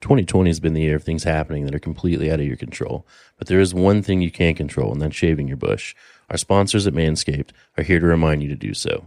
2020 has been the year of things happening that are completely out of your control. But there is one thing you can control, and that's shaving your bush. Our sponsors at Manscaped are here to remind you to do so.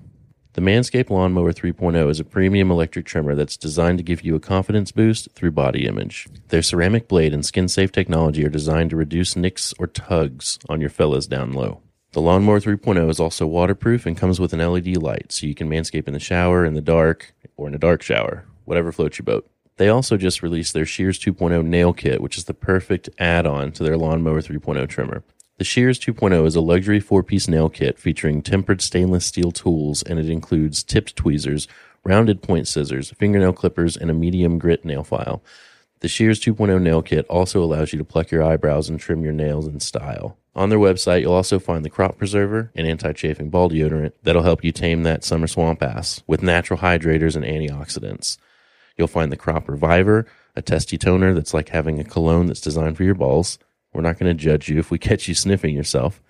The Manscaped Lawnmower 3.0 is a premium electric trimmer that's designed to give you a confidence boost through body image. Their ceramic blade and skin safe technology are designed to reduce nicks or tugs on your fellas down low. The Lawnmower 3.0 is also waterproof and comes with an LED light, so you can manscape in the shower, in the dark, or in a dark shower, whatever floats your boat. They also just released their Shears 2.0 nail kit, which is the perfect add on to their Lawnmower 3.0 trimmer. The Shears 2.0 is a luxury four piece nail kit featuring tempered stainless steel tools, and it includes tipped tweezers, rounded point scissors, fingernail clippers, and a medium grit nail file. The Shears 2.0 nail kit also allows you to pluck your eyebrows and trim your nails in style. On their website, you'll also find the crop preserver and anti chafing ball deodorant that'll help you tame that summer swamp ass with natural hydrators and antioxidants. You'll find the crop reviver, a testy toner that's like having a cologne that's designed for your balls. We're not going to judge you if we catch you sniffing yourself.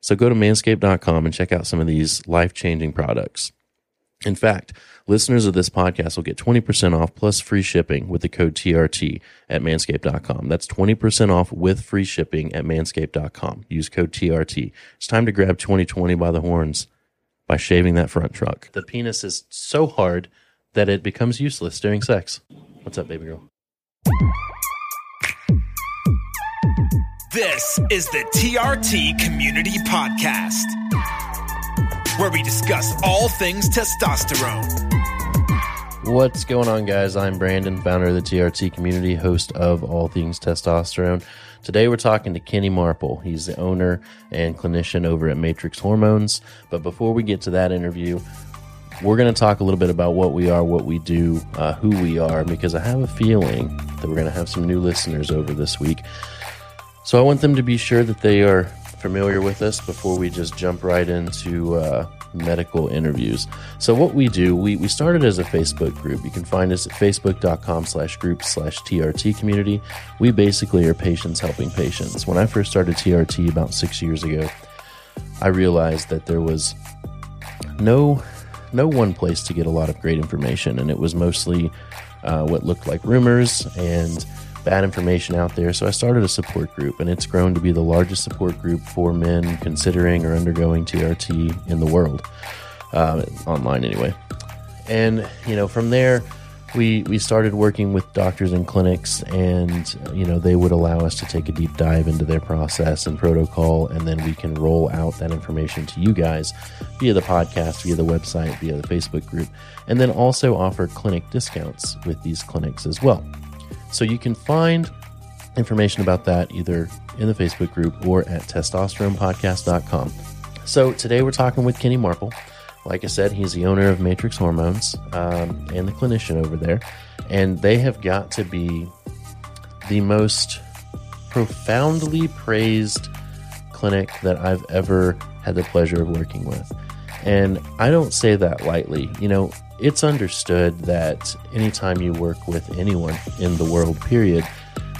So go to manscaped.com and check out some of these life changing products. In fact, listeners of this podcast will get 20% off plus free shipping with the code TRT at manscaped.com. That's 20% off with free shipping at manscaped.com. Use code TRT. It's time to grab 2020 by the horns by shaving that front truck. The penis is so hard that it becomes useless during sex. What's up, baby girl? This is the TRT Community Podcast, where we discuss all things testosterone. What's going on, guys? I'm Brandon, founder of the TRT community, host of All Things Testosterone. Today, we're talking to Kenny Marple. He's the owner and clinician over at Matrix Hormones. But before we get to that interview, we're going to talk a little bit about what we are, what we do, uh, who we are, because I have a feeling that we're going to have some new listeners over this week. So I want them to be sure that they are familiar with us before we just jump right into uh, medical interviews. So what we do, we, we started as a Facebook group. You can find us at facebook.com slash group slash TRT community. We basically are patients helping patients. When I first started TRT about six years ago, I realized that there was no no one place to get a lot of great information, and it was mostly uh, what looked like rumors and bad information out there. So I started a support group, and it's grown to be the largest support group for men considering or undergoing TRT in the world, uh, online anyway. And you know, from there, we we started working with doctors and clinics, and you know, they would allow us to take a deep dive into their process and protocol, and then we can roll out that information to you guys via the podcast, via the website, via the Facebook group, and then also offer clinic discounts with these clinics as well. So you can find information about that either in the Facebook group or at testosteronepodcast.com. So today we're talking with Kenny Marple. Like I said, he's the owner of Matrix Hormones um, and the clinician over there. And they have got to be the most profoundly praised clinic that I've ever had the pleasure of working with. And I don't say that lightly. You know, it's understood that anytime you work with anyone in the world, period,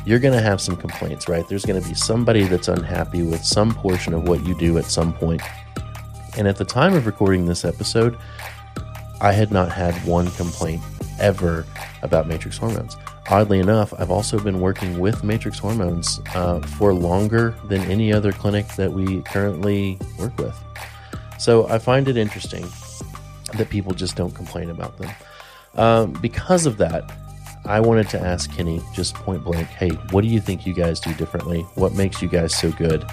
you're going to have some complaints, right? There's going to be somebody that's unhappy with some portion of what you do at some point. And at the time of recording this episode, I had not had one complaint ever about matrix hormones. Oddly enough, I've also been working with matrix hormones uh, for longer than any other clinic that we currently work with. So I find it interesting that people just don't complain about them. Um, because of that, I wanted to ask Kenny just point blank, hey, what do you think you guys do differently? What makes you guys so good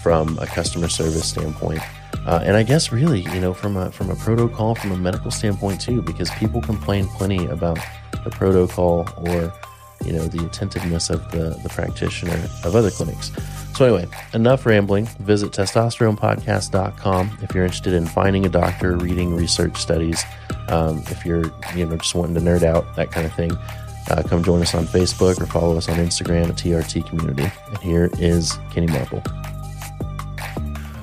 from a customer service standpoint? Uh, and I guess really, you know, from a from a protocol, from a medical standpoint too, because people complain plenty about the protocol or you know the attentiveness of the the practitioner of other clinics. So anyway, enough rambling. Visit testosteronepodcast.com if you're interested in finding a doctor, reading research studies. Um, if you're you know just wanting to nerd out that kind of thing, uh, come join us on Facebook or follow us on Instagram at TRT Community. And here is Kenny Marple.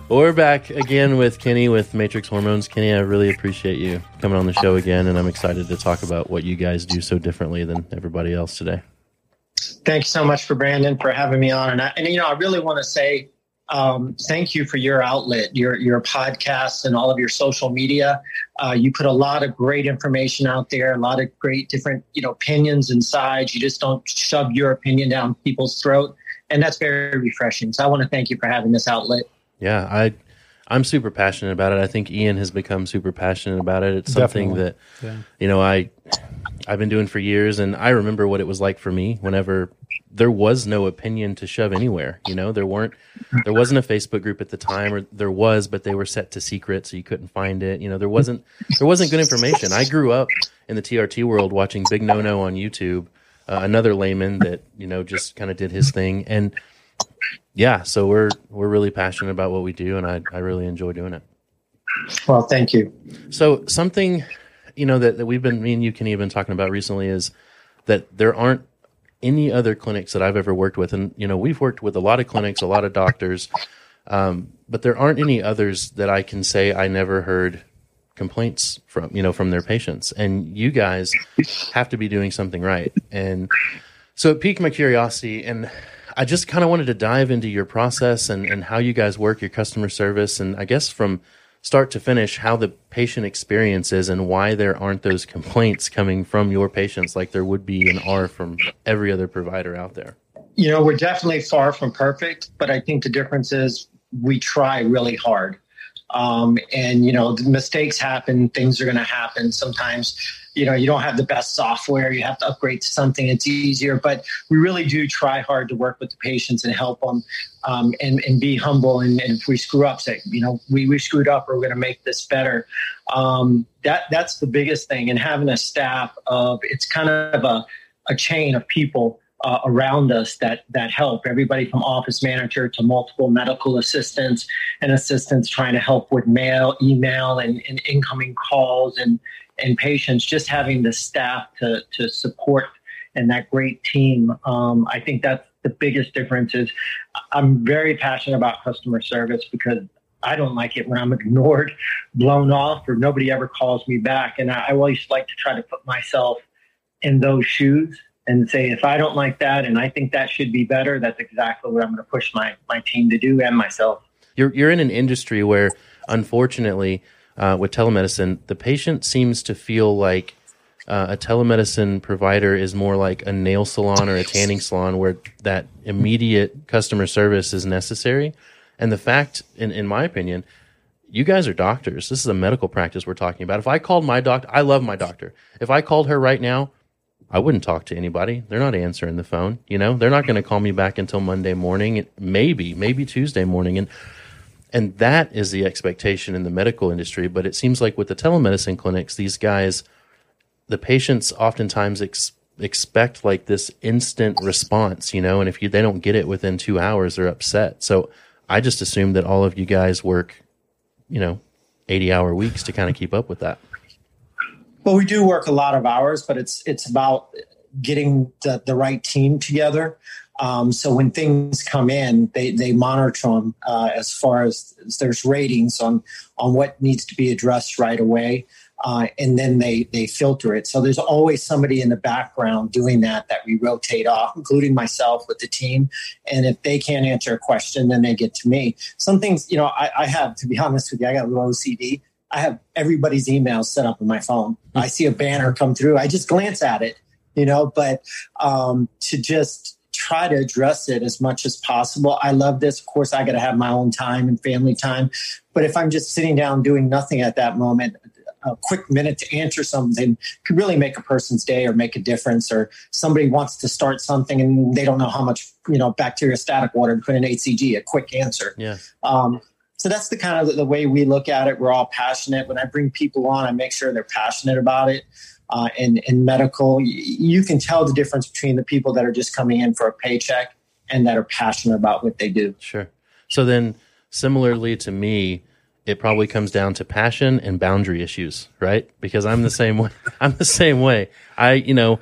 We're back again with Kenny with Matrix Hormones. Kenny, I really appreciate you coming on the show again, and I'm excited to talk about what you guys do so differently than everybody else today thank you so much for Brandon for having me on. And, I, and you know, I really want to say um, thank you for your outlet, your your podcast, and all of your social media. Uh, you put a lot of great information out there, a lot of great different you know opinions and sides. You just don't shove your opinion down people's throat, and that's very refreshing. So I want to thank you for having this outlet. Yeah, I I'm super passionate about it. I think Ian has become super passionate about it. It's something Definitely. that yeah. you know I I've been doing for years, and I remember what it was like for me whenever there was no opinion to shove anywhere. You know, there weren't there wasn't a Facebook group at the time, or there was, but they were set to secret, so you couldn't find it. You know, there wasn't there wasn't good information. I grew up in the TRT world watching Big No No on YouTube, uh, another layman that you know just kind of did his thing, and yeah, so we're we're really passionate about what we do, and I I really enjoy doing it. Well, thank you. So something, you know, that, that we've been me and you can even talking about recently is that there aren't any other clinics that I've ever worked with, and you know, we've worked with a lot of clinics, a lot of doctors, um, but there aren't any others that I can say I never heard complaints from you know from their patients and you guys have to be doing something right and so it piqued my curiosity and I just kind of wanted to dive into your process and, and how you guys work your customer service. And I guess from start to finish, how the patient experience is and why there aren't those complaints coming from your patients like there would be in R from every other provider out there. You know, we're definitely far from perfect, but I think the difference is we try really hard. Um, and, you know, mistakes happen, things are going to happen. Sometimes you know you don't have the best software you have to upgrade to something it's easier but we really do try hard to work with the patients and help them um, and, and be humble and, and, if we screw up say you know we, we screwed up we're going to make this better. Um, that that's the biggest thing and having a staff of it's kind of a, a chain of people uh, around us that that help everybody from office manager to multiple medical assistants and assistants trying to help with mail email and, and incoming calls and and patients, just having the staff to, to support and that great team. Um, I think that's the biggest difference is I'm very passionate about customer service because I don't like it when I'm ignored, blown off, or nobody ever calls me back. And I, I always like to try to put myself in those shoes and say, if I don't like that and I think that should be better, that's exactly what I'm going to push my, my team to do and myself. You're, you're in an industry where, unfortunately, uh, with telemedicine, the patient seems to feel like uh, a telemedicine provider is more like a nail salon or a tanning salon where that immediate customer service is necessary. And the fact, in, in my opinion, you guys are doctors. This is a medical practice we're talking about. If I called my doctor, I love my doctor. If I called her right now, I wouldn't talk to anybody. They're not answering the phone. You know, they're not going to call me back until Monday morning, maybe, maybe Tuesday morning. And and that is the expectation in the medical industry. But it seems like with the telemedicine clinics, these guys, the patients oftentimes ex- expect like this instant response, you know, and if you, they don't get it within two hours, they're upset. So I just assume that all of you guys work, you know, 80 hour weeks to kind of keep up with that. Well, we do work a lot of hours, but it's, it's about getting the, the right team together. Um, so when things come in, they, they monitor them uh, as far as, as, there's ratings on on what needs to be addressed right away, uh, and then they they filter it. So there's always somebody in the background doing that that we rotate off, including myself with the team. And if they can't answer a question, then they get to me. Some things, you know, I, I have to be honest with you, I got a little OCD. I have everybody's emails set up on my phone. I see a banner come through, I just glance at it, you know. But um, to just try to address it as much as possible. I love this. Of course, I got to have my own time and family time. But if I'm just sitting down doing nothing at that moment, a quick minute to answer something could really make a person's day or make a difference. Or somebody wants to start something and they don't know how much, you know, bacteriostatic water to put in HCG, a quick answer. Yeah. Um, so that's the kind of the way we look at it. We're all passionate. When I bring people on, I make sure they're passionate about it uh, in, in medical, you can tell the difference between the people that are just coming in for a paycheck and that are passionate about what they do. Sure. So then, similarly to me, it probably comes down to passion and boundary issues, right? Because I'm the same way. I'm the same way. I, you know,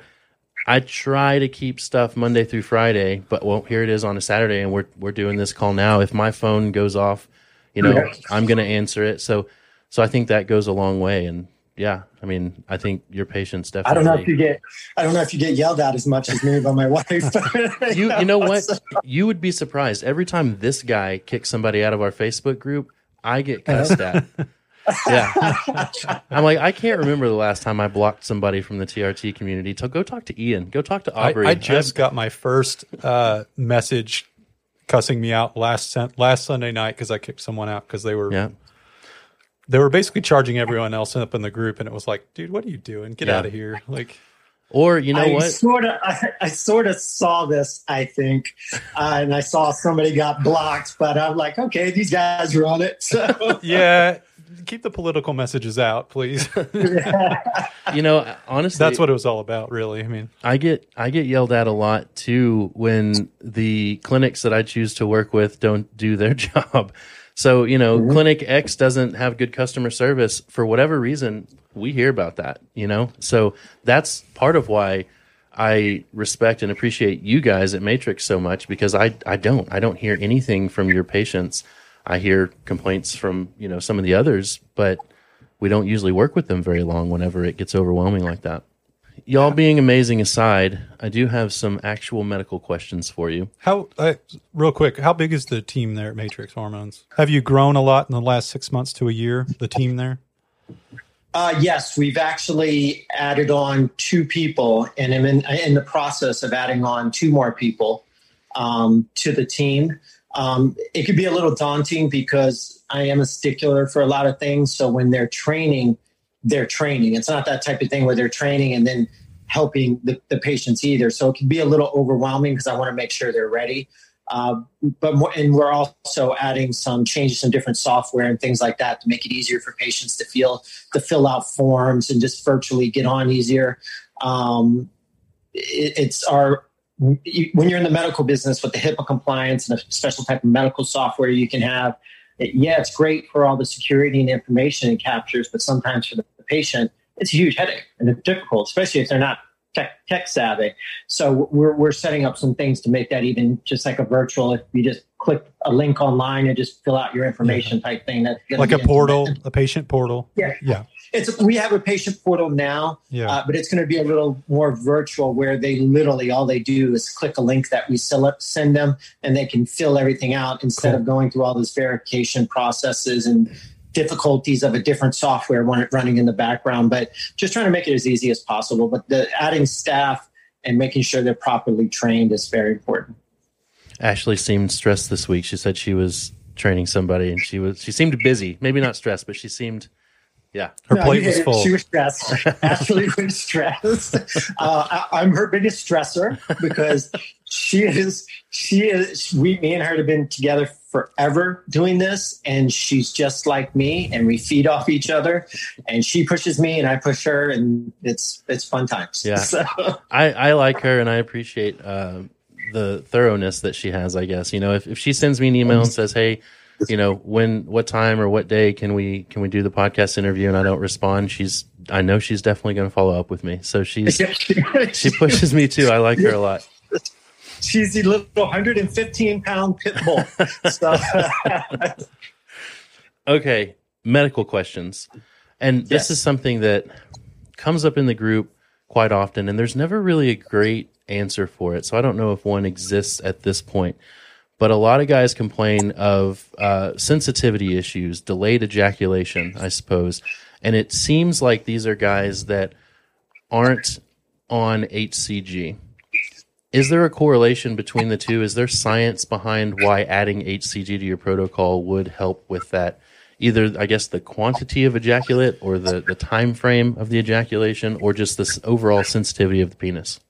I try to keep stuff Monday through Friday, but well, here it is on a Saturday, and we're we're doing this call now. If my phone goes off, you know, I'm going to answer it. So, so I think that goes a long way, and yeah, I mean, I think your patience definitely. I don't know if you get, I don't know if you get yelled at as much as me by my wife. you, you know what? You would be surprised every time this guy kicks somebody out of our Facebook group. I get cussed at. yeah, I'm like, I can't remember the last time I blocked somebody from the TRT community. So go talk to Ian. Go talk to Aubrey. I, I just got my first uh, message cussing me out last last Sunday night because I kicked someone out because they were yeah. they were basically charging everyone else up in the group, and it was like, dude, what are you doing? Get Yeah. out of here! Like, Or you know what I what? sort of, I, I sort of saw this, I think, uh, and I saw somebody got blocked, but I'm like, okay, these guys are on it. So yeah, keep the political messages out, please. You know, honestly, That's what it was all about, really. I mean, I get I get yelled at a lot too when the clinics that I choose to work with don't do their job. So, you know, mm-hmm. clinic X doesn't have good customer service for whatever reason, we hear about that, you know? So, that's part of why I respect and appreciate you guys at Matrix so much because I I don't I don't hear anything from your patients. I hear complaints from, you know, some of the others, but we don't usually work with them very long whenever it gets overwhelming like that. Y'all being amazing aside, I do have some actual medical questions for you. how uh, real quick, how big is the team there at Matrix Hormones? Have you grown a lot in the last six months to a year? The team there? Uh, yes, we've actually added on two people, and I'm in, in the process of adding on two more people um, to the team. Um, it could be a little daunting because I am a stickler for a lot of things. So when they're training, they're training. It's not that type of thing where they're training and then helping the, the patients either. So it can be a little overwhelming because I want to make sure they're ready. Uh, but more, and we're also adding some changes, some different software and things like that to make it easier for patients to feel to fill out forms and just virtually get on easier. Um, it, it's our when you're in the medical business with the HIPAA compliance and a special type of medical software you can have. It, yeah, it's great for all the security and information it captures, but sometimes for the, patient, it's a huge headache and it's difficult, especially if they're not tech, tech savvy. So we're, we're setting up some things to make that even just like a virtual. If you just click a link online and just fill out your information type thing, that's Like a portal, a patient portal? Yeah. Yeah. It's we have a patient portal now, Yeah. uh, but it's going to be a little more virtual, where they literally all they do is click a link that we send them, and they can fill everything out instead Cool. of going through all those verification processes and difficulties of a different software running in the background. But just trying to make it as easy as possible. But the adding staff and making sure they're properly trained is very important. Ashley seemed stressed this week. She said she was training somebody and she was she seemed busy. Maybe not stressed, but she seemed yeah. Her No, plate was full. She was stressed. Ashley was stressed. Uh, I, I'm her biggest stressor because she is. She is. We, me and her have been together forever doing this, and she's just like me, and we feed off each other. And she pushes me, and I push her, and it's it's fun times. Yeah. So, I, I like her and I appreciate uh, the thoroughness that she has, I guess. You know, if, if she sends me an email and says, Hey, you know, when what time or what day can we can we do the podcast interview and I don't respond, she's I know she's definitely gonna follow up with me. So she's she pushes me too. I like her a lot. she's the little 115 pound pit bull. So, Okay, medical questions. And this Yes. is something that comes up in the group quite often, and there's never really a great answer for it. So I don't know if one exists at this point. But a lot of guys complain of uh, sensitivity issues, delayed ejaculation, I suppose. And it seems like these are guys that aren't on HCG. Is there a correlation between the two? Is there science behind why adding HCG to your protocol would help with that? Either, I guess, the quantity of ejaculate or the, the time frame of the ejaculation or just this overall sensitivity of the penis?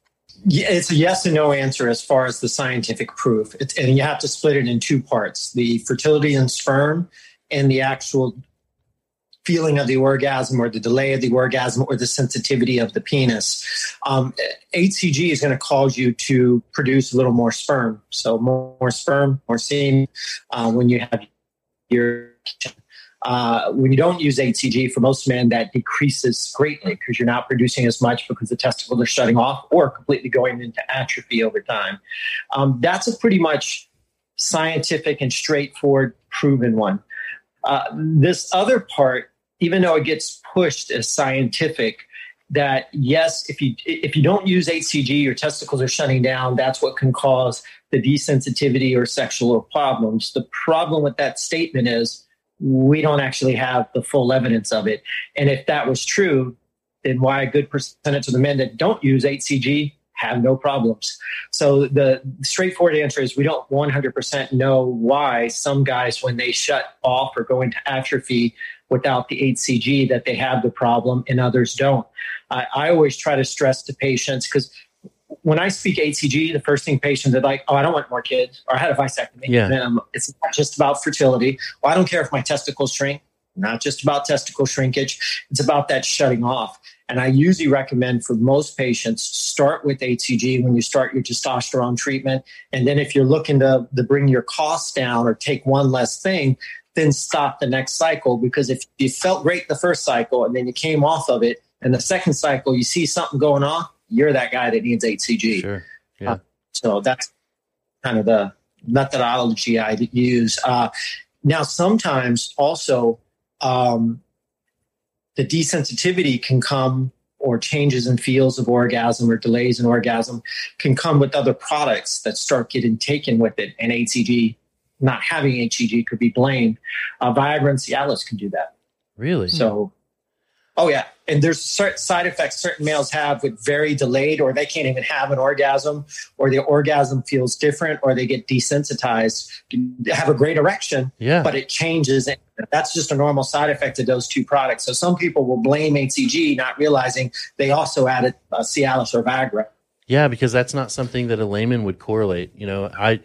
It's a yes and no answer as far as the scientific proof. It's, and you have to split it in two parts the fertility in sperm and the actual feeling of the orgasm or the delay of the orgasm or the sensitivity of the penis. Um, HCG is going to cause you to produce a little more sperm. So, more, more sperm, more semen uh, when you have your. Uh, when you don't use HCG, for most men, that decreases greatly because you're not producing as much because the testicles are shutting off or completely going into atrophy over time. Um, that's a pretty much scientific and straightforward, proven one. Uh, this other part even though it gets pushed as scientific, that yes, if you if you don't use HCG, your testicles are shutting down. That's what can cause the desensitivity or sexual problems. The problem with that statement is we don't actually have the full evidence of it. And if that was true, then why a good percentage of the men that don't use HCG have no problems. So the straightforward answer is we don't 100% know why some guys, when they shut off or go into atrophy without the HCG, that they have the problem and others don't. I, I always try to stress to patients because when I speak HCG, the first thing patients are like, "Oh, I don't want more kids," or "I had a vasectomy." Yeah. And it's not just about fertility. Well, I don't care if my testicles shrink. Not just about testicle shrinkage. It's about that shutting off. And I usually recommend for most patients start with HCG when you start your testosterone treatment, and then if you're looking to, to bring your costs down or take one less thing, then stop the next cycle. Because if you felt great the first cycle and then you came off of it, and the second cycle you see something going on, you're that guy that needs HCG. Sure. Yeah. Uh, so that's kind of the methodology I use. Uh, now, sometimes also um, the desensitivity can come or changes in feels of orgasm or delays in orgasm can come with other products that start getting taken with it. And HCG, not having HCG could be blamed. Uh, Viagra and Cialis can do that. Really? So, oh yeah, and there's certain side effects certain males have with very delayed, or they can't even have an orgasm, or the orgasm feels different, or they get desensitized. They have a great erection, yeah. but it changes. That's just a normal side effect of those two products. So some people will blame HCG, not realizing they also added uh, Cialis or Viagra. Yeah, because that's not something that a layman would correlate. You know, I,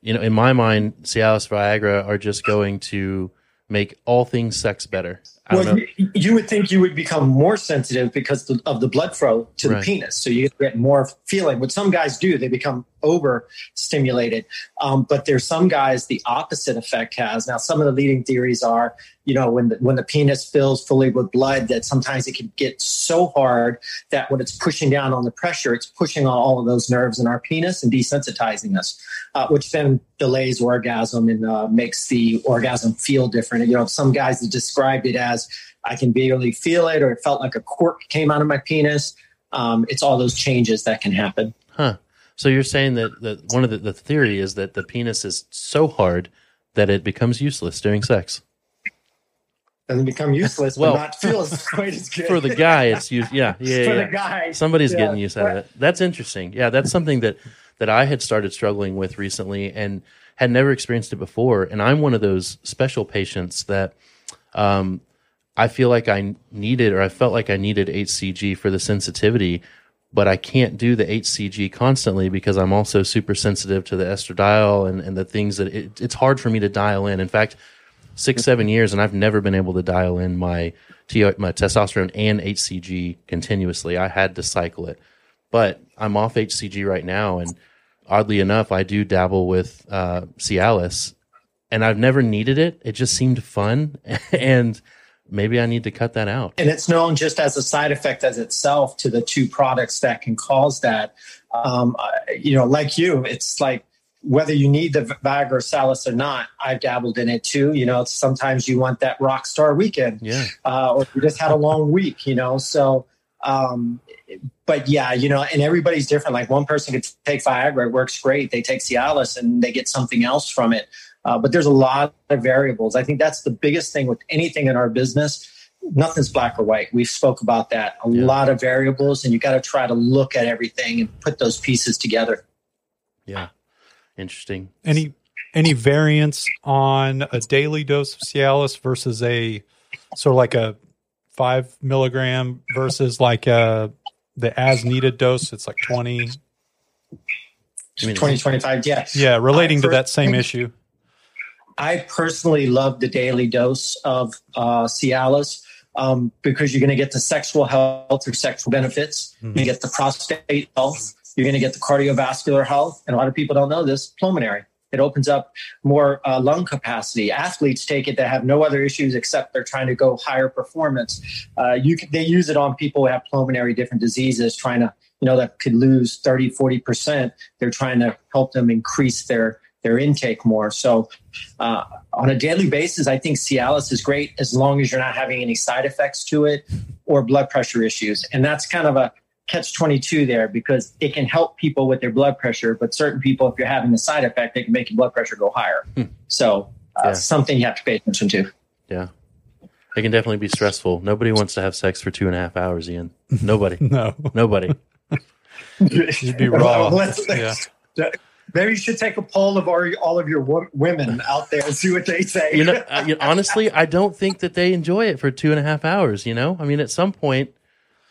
you know, in my mind, Cialis, Viagra are just going to make all things sex better. Well, you, you would think you would become more sensitive because the- of the blood flow to Right. the penis. So you get more feeling. What some guys do, they become overstimulated. Um, but there's some guys the opposite effect has. Now, some of the leading theories are, you know, when the, when the penis fills fully with blood, that sometimes it can get so hard that when it's pushing down on the pressure, it's pushing on all of those nerves in our penis and desensitizing us, uh, which then delays orgasm and uh, makes the orgasm feel different. You know, some guys have described it as I can barely feel it, or it felt like a cork came out of my penis. Um, it's all those changes that can happen. Huh. So you're saying that, that one of the, the theory is that the penis is so hard that it becomes useless during sex. And become useless, Well, but not feel quite as good For the guy, it's use, yeah, yeah, For yeah. the guy, Somebody's yeah. getting used out of it. That's interesting. Yeah, that's something that that I had started struggling with recently and had never experienced it before. And I'm one of those special patients that um, I feel like I needed or I felt like I needed HCG for the sensitivity, but I can't do the HCG constantly because I'm also super sensitive to the estradiol and, and the things that it, it's hard for me to dial in. In fact, six, seven years, and I've never been able to dial in my T- my testosterone and HCG continuously. I had to cycle it, but I'm off HCG right now, and oddly enough, I do dabble with uh, Cialis, and I've never needed it. It just seemed fun, and maybe I need to cut that out. and it's known just as a side effect as itself to the two products that can cause that. Um, you know, like you, it's like whether you need the Viagra or Cialis or not. I've dabbled in it too. You know, sometimes you want that rock star weekend, Yeah, uh, or you just had a long week. You know, so. Um, but yeah, you know, and everybody's different. Like one person could take Viagra, it works great. They take Cialis and they get something else from it. Uh, but there's a lot of variables. I think that's the biggest thing with anything in our business. Nothing's black or white. We spoke about that. A Yeah. lot of variables, and you got to try to look at everything and put those pieces together. yeah, interesting. Any any variance on a daily dose of Cialis versus a sort of like a five milligram versus like a the as needed dose? It's like twenty. You mean- 2025, yeah. Yeah, relating to that same issue. I personally love the daily dose of uh, Cialis um, because you're going to get the sexual health or sexual benefits. You're going get the prostate health. You're going to get the cardiovascular health. And a lot of people don't know this pulmonary. It opens up more uh, lung capacity. Athletes take it that have no other issues except they're trying to go higher performance. Uh, you can, they use it on people who have pulmonary different diseases, trying to, you know, that could lose 30, 40%. They're trying to help them increase their their intake more. So, uh, on a daily basis, I think Cialis is great as long as you're not having any side effects to it or blood pressure issues. And that's kind of a catch 22 there because it can help people with their blood pressure, but certain people, if you're having a side effect, they can make your blood pressure go higher. Hmm. So, uh, yeah. something you have to pay attention to. Yeah. It can definitely be stressful. Nobody wants to have sex for two and a half hours, Ian. Nobody. no. Nobody. You'd be raw. yeah. Maybe you should take a poll of all, all of your w- women out there and see what they say. you know, uh, honestly, I don't think that they enjoy it for two and a half hours. You know, I mean, at some point,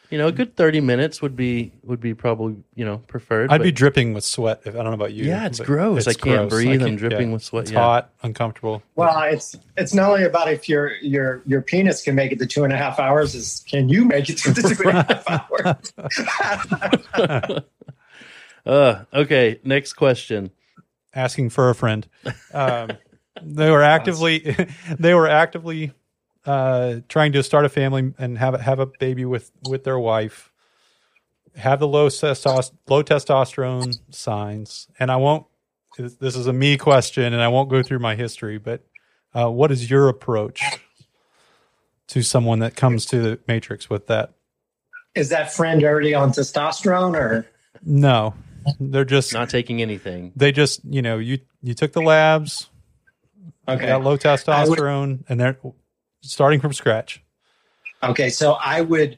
you know, a good thirty minutes would be would be probably you know preferred. I'd be dripping with sweat. If I don't know about you. Yeah, it's gross. It's I can't gross. breathe. I am dripping yeah. with sweat. It's yeah. hot, uncomfortable. Well, it's it's not only about if your your your penis can make it to two and a half hours. Is can you make it to the two and a half hours? uh, okay, next question. Asking for a friend. Um, they were actively they were actively uh, trying to start a family and have have a baby with with their wife, have the low testosterone low testosterone signs, and I won't. This is a me question, and I won't go through my history. But uh, what is your approach to someone that comes to the matrix with that? Is that friend already on testosterone, or no? They're just not taking anything. They just, you know, you you took the labs, okay, got low testosterone, would, and they're starting from scratch. Okay, so I would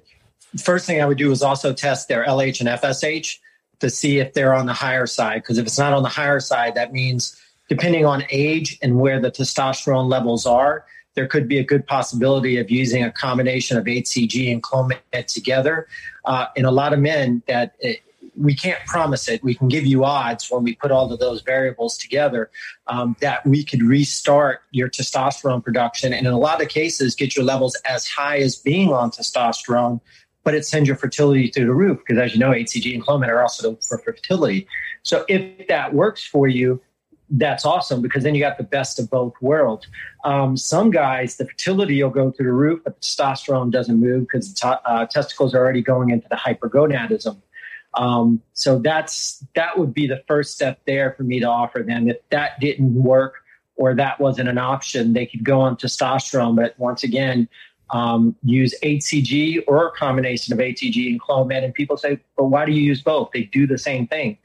first thing I would do is also test their LH and FSH to see if they're on the higher side. Because if it's not on the higher side, that means depending on age and where the testosterone levels are, there could be a good possibility of using a combination of HCG and Clomid together. Uh, in a lot of men, that it, we can't promise it. We can give you odds when we put all of those variables together um, that we could restart your testosterone production, and in a lot of cases, get your levels as high as being on testosterone. But it sends your fertility through the roof because, as you know, HCG and Clomid are also for fertility. So if that works for you, that's awesome because then you got the best of both worlds. Um, some guys, the fertility will go through the roof, but the testosterone doesn't move because t- uh, testicles are already going into the hypergonadism. Um, so that's that would be the first step there for me to offer them. If that didn't work or that wasn't an option, they could go on testosterone. But once again, um, use HCG or a combination of HCG and Clomid. And people say, but why do you use both? They do the same thing.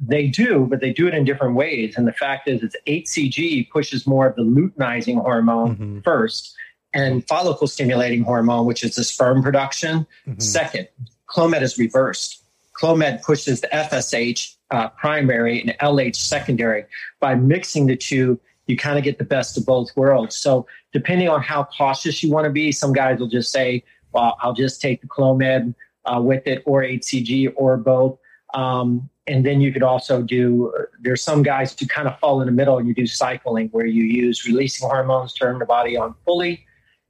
They do, but they do it in different ways. And the fact is, it's HCG pushes more of the luteinizing hormone mm-hmm. first and follicle stimulating hormone, which is the sperm production, mm-hmm. second. Clomid is reversed. Clomid pushes the FSH uh, primary and LH secondary. By mixing the two, you kind of get the best of both worlds. So, depending on how cautious you want to be, some guys will just say, well, I'll just take the Clomid uh, with it or HCG or both. Um, and then you could also do, there's some guys who kind of fall in the middle and you do cycling where you use releasing hormones, turn the body on fully,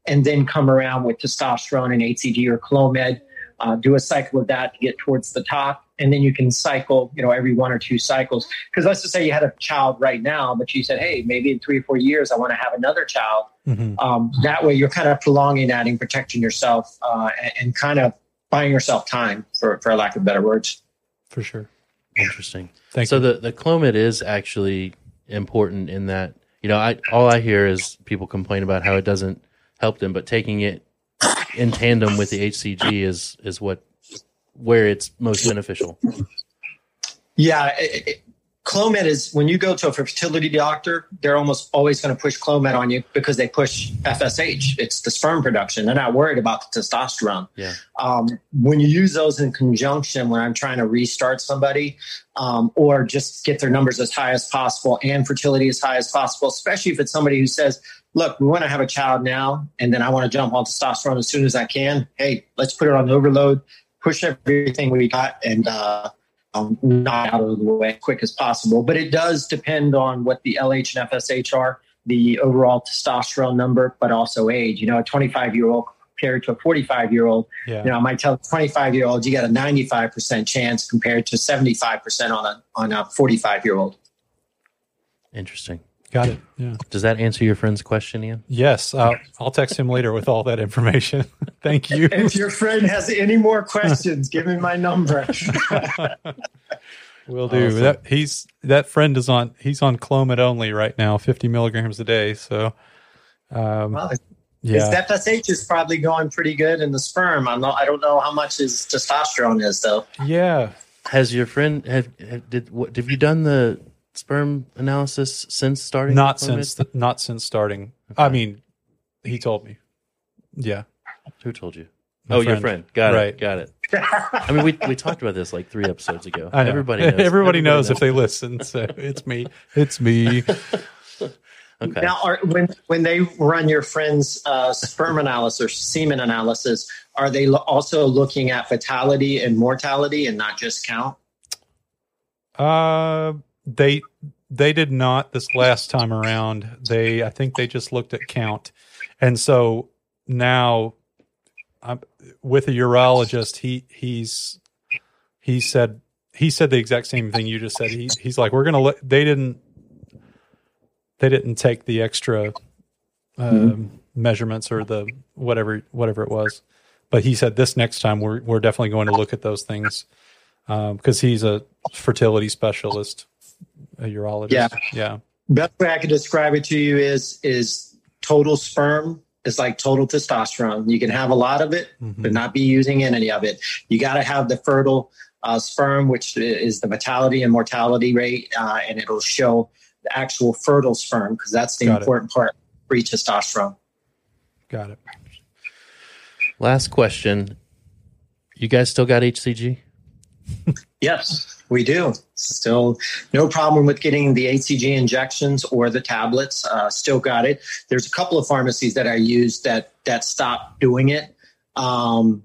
and then come around with testosterone and HCG or Clomid uh, do a cycle of that to get towards the top. And then you can cycle you know every one or two cycles. Because let's just say you had a child right now but you said hey maybe in three or four years i want to have another child. Mm-hmm. um, that way you're kind of prolonging that and protecting yourself uh, and, and, kind of buying yourself time for, for lack of better words. For sure. Interesting. Thank so you. the the clomid is actually important in that you know i all i hear is people complain about how it doesn't help them but taking it in tandem with the HCG is is what where it's most beneficial. Yeah, Clomid is when you go to a fertility doctor, they're almost always going to push Clomid on you because they push FSH. It's the sperm production. They're not worried about the testosterone. Yeah. Um, when you use those in conjunction, when I'm trying to restart somebody, um, or just get their numbers as high as possible and fertility as high as possible, especially if it's somebody who says, look, we want to have a child now, and then I want to jump on testosterone as soon as I can. Hey, let's put it on overload, push everything we got, and uh, Um, not out of the way as quick as possible. But it does depend on what the LH and FSH are, the overall testosterone number, but also age. You know, a 25 year old compared to a 45 year old, yeah. you know, I might tell a 25 year old you got a 95% chance compared to 75% on a on a 45 year old. Interesting. Got it. Yeah. Does that answer your friend's question, Ian? Yes. Uh, I'll text him later with all that information. Thank you. If your friend has any more questions, give me my number. Will do. Awesome. That he's that friend is on. He's on Clomid only right now, fifty milligrams a day. So, um, Well, his yeah, FSH is probably going pretty good in the sperm. I'm not, I don't know how much his testosterone is though. yeah. Has your friend have, have did what have you done the sperm analysis since starting? Not deployment? since not since starting. I mean, he told me. Yeah. Who told you? My oh, your friend. friend. Got Right. it. Got it. I mean, we we talked about this like three episodes ago. I know. Everybody knows. Everybody, knows, if they listen. So it's me. It's me. Okay. Now, are, when when they run your friend's uh, sperm analysis or semen analysis, are they lo- also looking at fatality and motility and not just count? Uh, they they did not this last time around. They I think they just looked at count, and so now, I'm with a urologist. He he's he said he said the exact same thing you just said. He he's like we're gonna look. They didn't they didn't take the extra um, measurements or the whatever whatever it was. But he said this next time we're we're definitely going to look at those things because he's a fertility specialist, a urologist. Yeah. yeah, Best way I could describe it to you is is total sperm is like total testosterone. You can have a lot of it, Mhm. but not be using any of it. You got to have the fertile uh, sperm, which is the vitality and motility rate, uh, and it'll show the actual fertile sperm because that's the Got it. important part. Free testosterone. got it. Last question. You guys still got HCG? Yes, we do. Still, no problem with getting the HCG injections or the tablets. Uh, still got it. There's a couple of pharmacies that I use that that stopped doing it, um,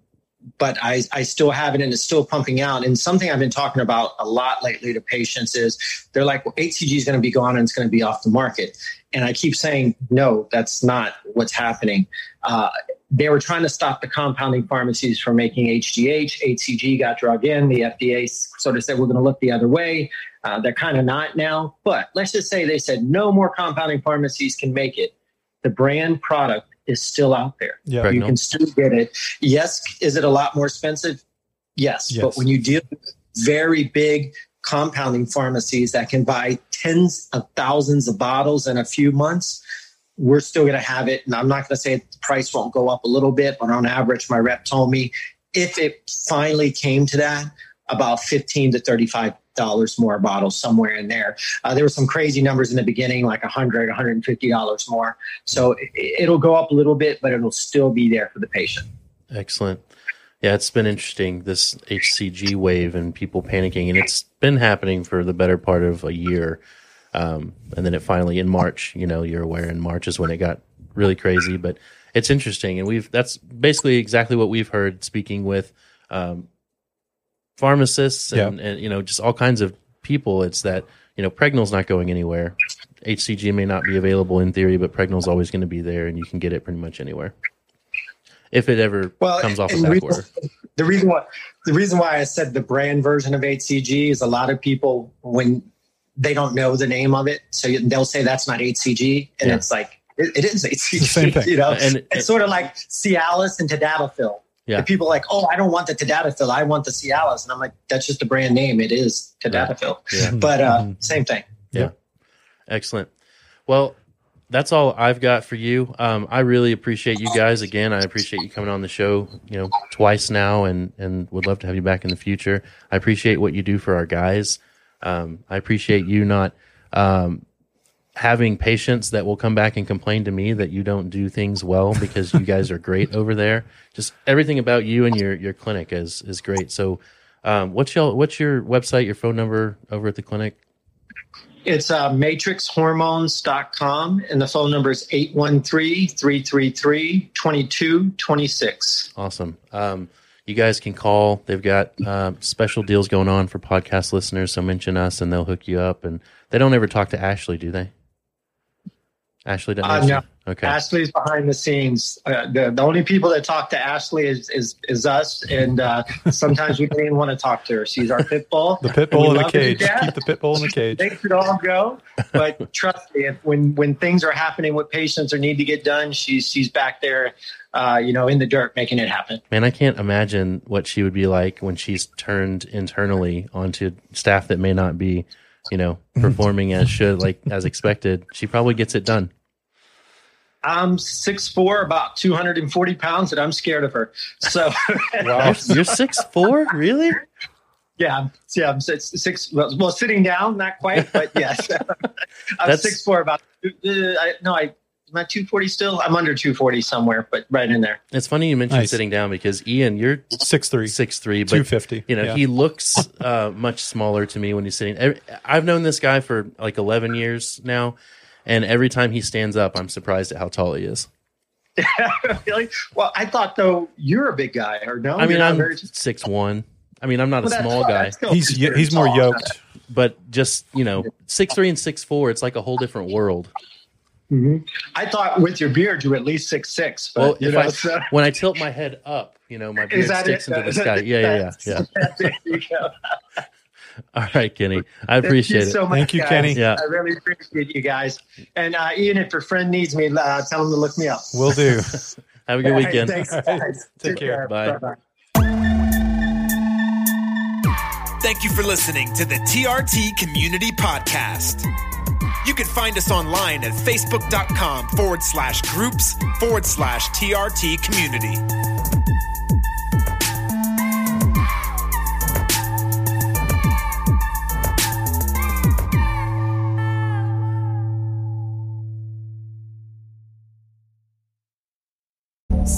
but I I still have it and it's still pumping out. And something I've been talking about a lot lately to patients is they're like, well, is going to be gone and it's going to be off the market. And I keep saying, no, that's not what's happening. Uh, they were trying to stop the compounding pharmacies from making HGH. HCG got drug in. The FDA sort of said we're going to look the other way. Uh, they're kind of not now. But let's just say they said no more compounding pharmacies can make it. The brand product is still out there. Yeah, You can still get it. Yes, is it a lot more expensive? Yes. Yes. But when you deal with very big compounding pharmacies that can buy tens of thousands of bottles in a few months, we're still going to have it. And I'm not going to say the price won't go up a little bit, but on average, my rep told me if it finally came to that, about 15 to 35 dollars more a bottle somewhere in there. Uh, there were some crazy numbers in the beginning, like 100, 150 dollars more. So it, it'll go up a little bit, but it'll still be there for the patient. Excellent. Yeah, it's been interesting this HCG wave and people panicking, and it's been happening for the better part of a year. Um, and then it finally in March, you know, you're aware in March is when it got really crazy. But it's interesting, and we've that's basically exactly what we've heard speaking with um, pharmacists and, and you know just all kinds of people. It's that you know Pregnyl's not going anywhere. HCG may not be available in theory, but Pregnyl's always going to be there, and you can get it pretty much anywhere if it ever comes off a and back we- order. The reason why the reason why I said the brand version of HCG is a lot of people when they don't know the name of it, so they'll say that's not HCG, and Yeah. it's like it, it is HCG. same thing. You know, And- it's sort of like Cialis and Tadalafil. Yeah. The people are like, oh, I don't want the Tadalafil, I want the Cialis, and I'm like, that's just a brand name. It is Tadalafil, Yeah. but uh, Mhm. same thing. Yeah. Excellent. Well, that's all I've got for you. Um, I really appreciate you guys. Again, I appreciate you coming on the show, you know, twice now and, and would love to have you back in the future. I appreciate what you do for our guys. Um, I appreciate you not, um, having patients that will come back and complain to me that you don't do things well because you guys are great over there. Just everything about you and your, your clinic is, is great. So, um, what's your, what's your website, your phone number over at the clinic? It's uh, matrixhormones.com, and the phone number is 813-333-2226. Awesome. Um, you guys can call. They've got um, special deals going on for podcast listeners. So mention us, and they'll hook you up. And they don't ever talk to Ashley, do they? Ashley doesn't. Uh, no. Okay. Ashley's behind the scenes. Uh, the, the only people that talk to Ashley is is, is us, and uh, sometimes we don't even want to talk to her. She's our pit bull. The pit bull in the love her to cage. Keep the pit bull in the cage. They could all go, but trust me, if, when when things are happening with patients or need to get done, she's she's back there, uh, you know, in the dirt making it happen. Man, I can't imagine what she would be like when she's turned internally onto staff that may not be, you know, performing as should, like as expected. She probably gets it done. I'm six four, about two hundred and forty pounds, and I'm scared of her. So, You're, you're six four, really? yeah, yeah, I'm six, six well, well, sitting down, not quite, but yes, I'm That's- six four, about uh, I, no, I am I two forty still. I'm under two forty somewhere, but right in there. It's funny you mentioned Nice. sitting down because Ian, you're Six three. six three, Two but fifty. you know yeah. he looks uh, much smaller to me when he's sitting. I've known this guy for like eleven years now, and every time he stands up, I'm surprised at how tall he is. really? Well, I thought though you're a big guy, or no? I mean, I'm very- six one. I mean, I'm not Well, a small guy, he's he's more tall. yoked. but just you know, six three and six four, it's like a whole different world. Mhm. I thought with your beard you were at least six six. But Well, you know, I so- when I tilt my head up, you know, my beard sticks it? into the sky. Yeah, yeah, yeah, yeah. There you go. All right, Kenny, I appreciate Thank you it. so much, Thank you, guys. Kenny. Yeah. I really appreciate you guys. And uh, Ian, if your friend needs me, uh, tell him to look me up. We'll do. Have a good All right, weekend. thanks, All right. guys. Take care. Bye. Bye-bye. Thank you for listening to the TRT Community Podcast. You can find us online at facebook.com forward slash groups forward slash TRT community.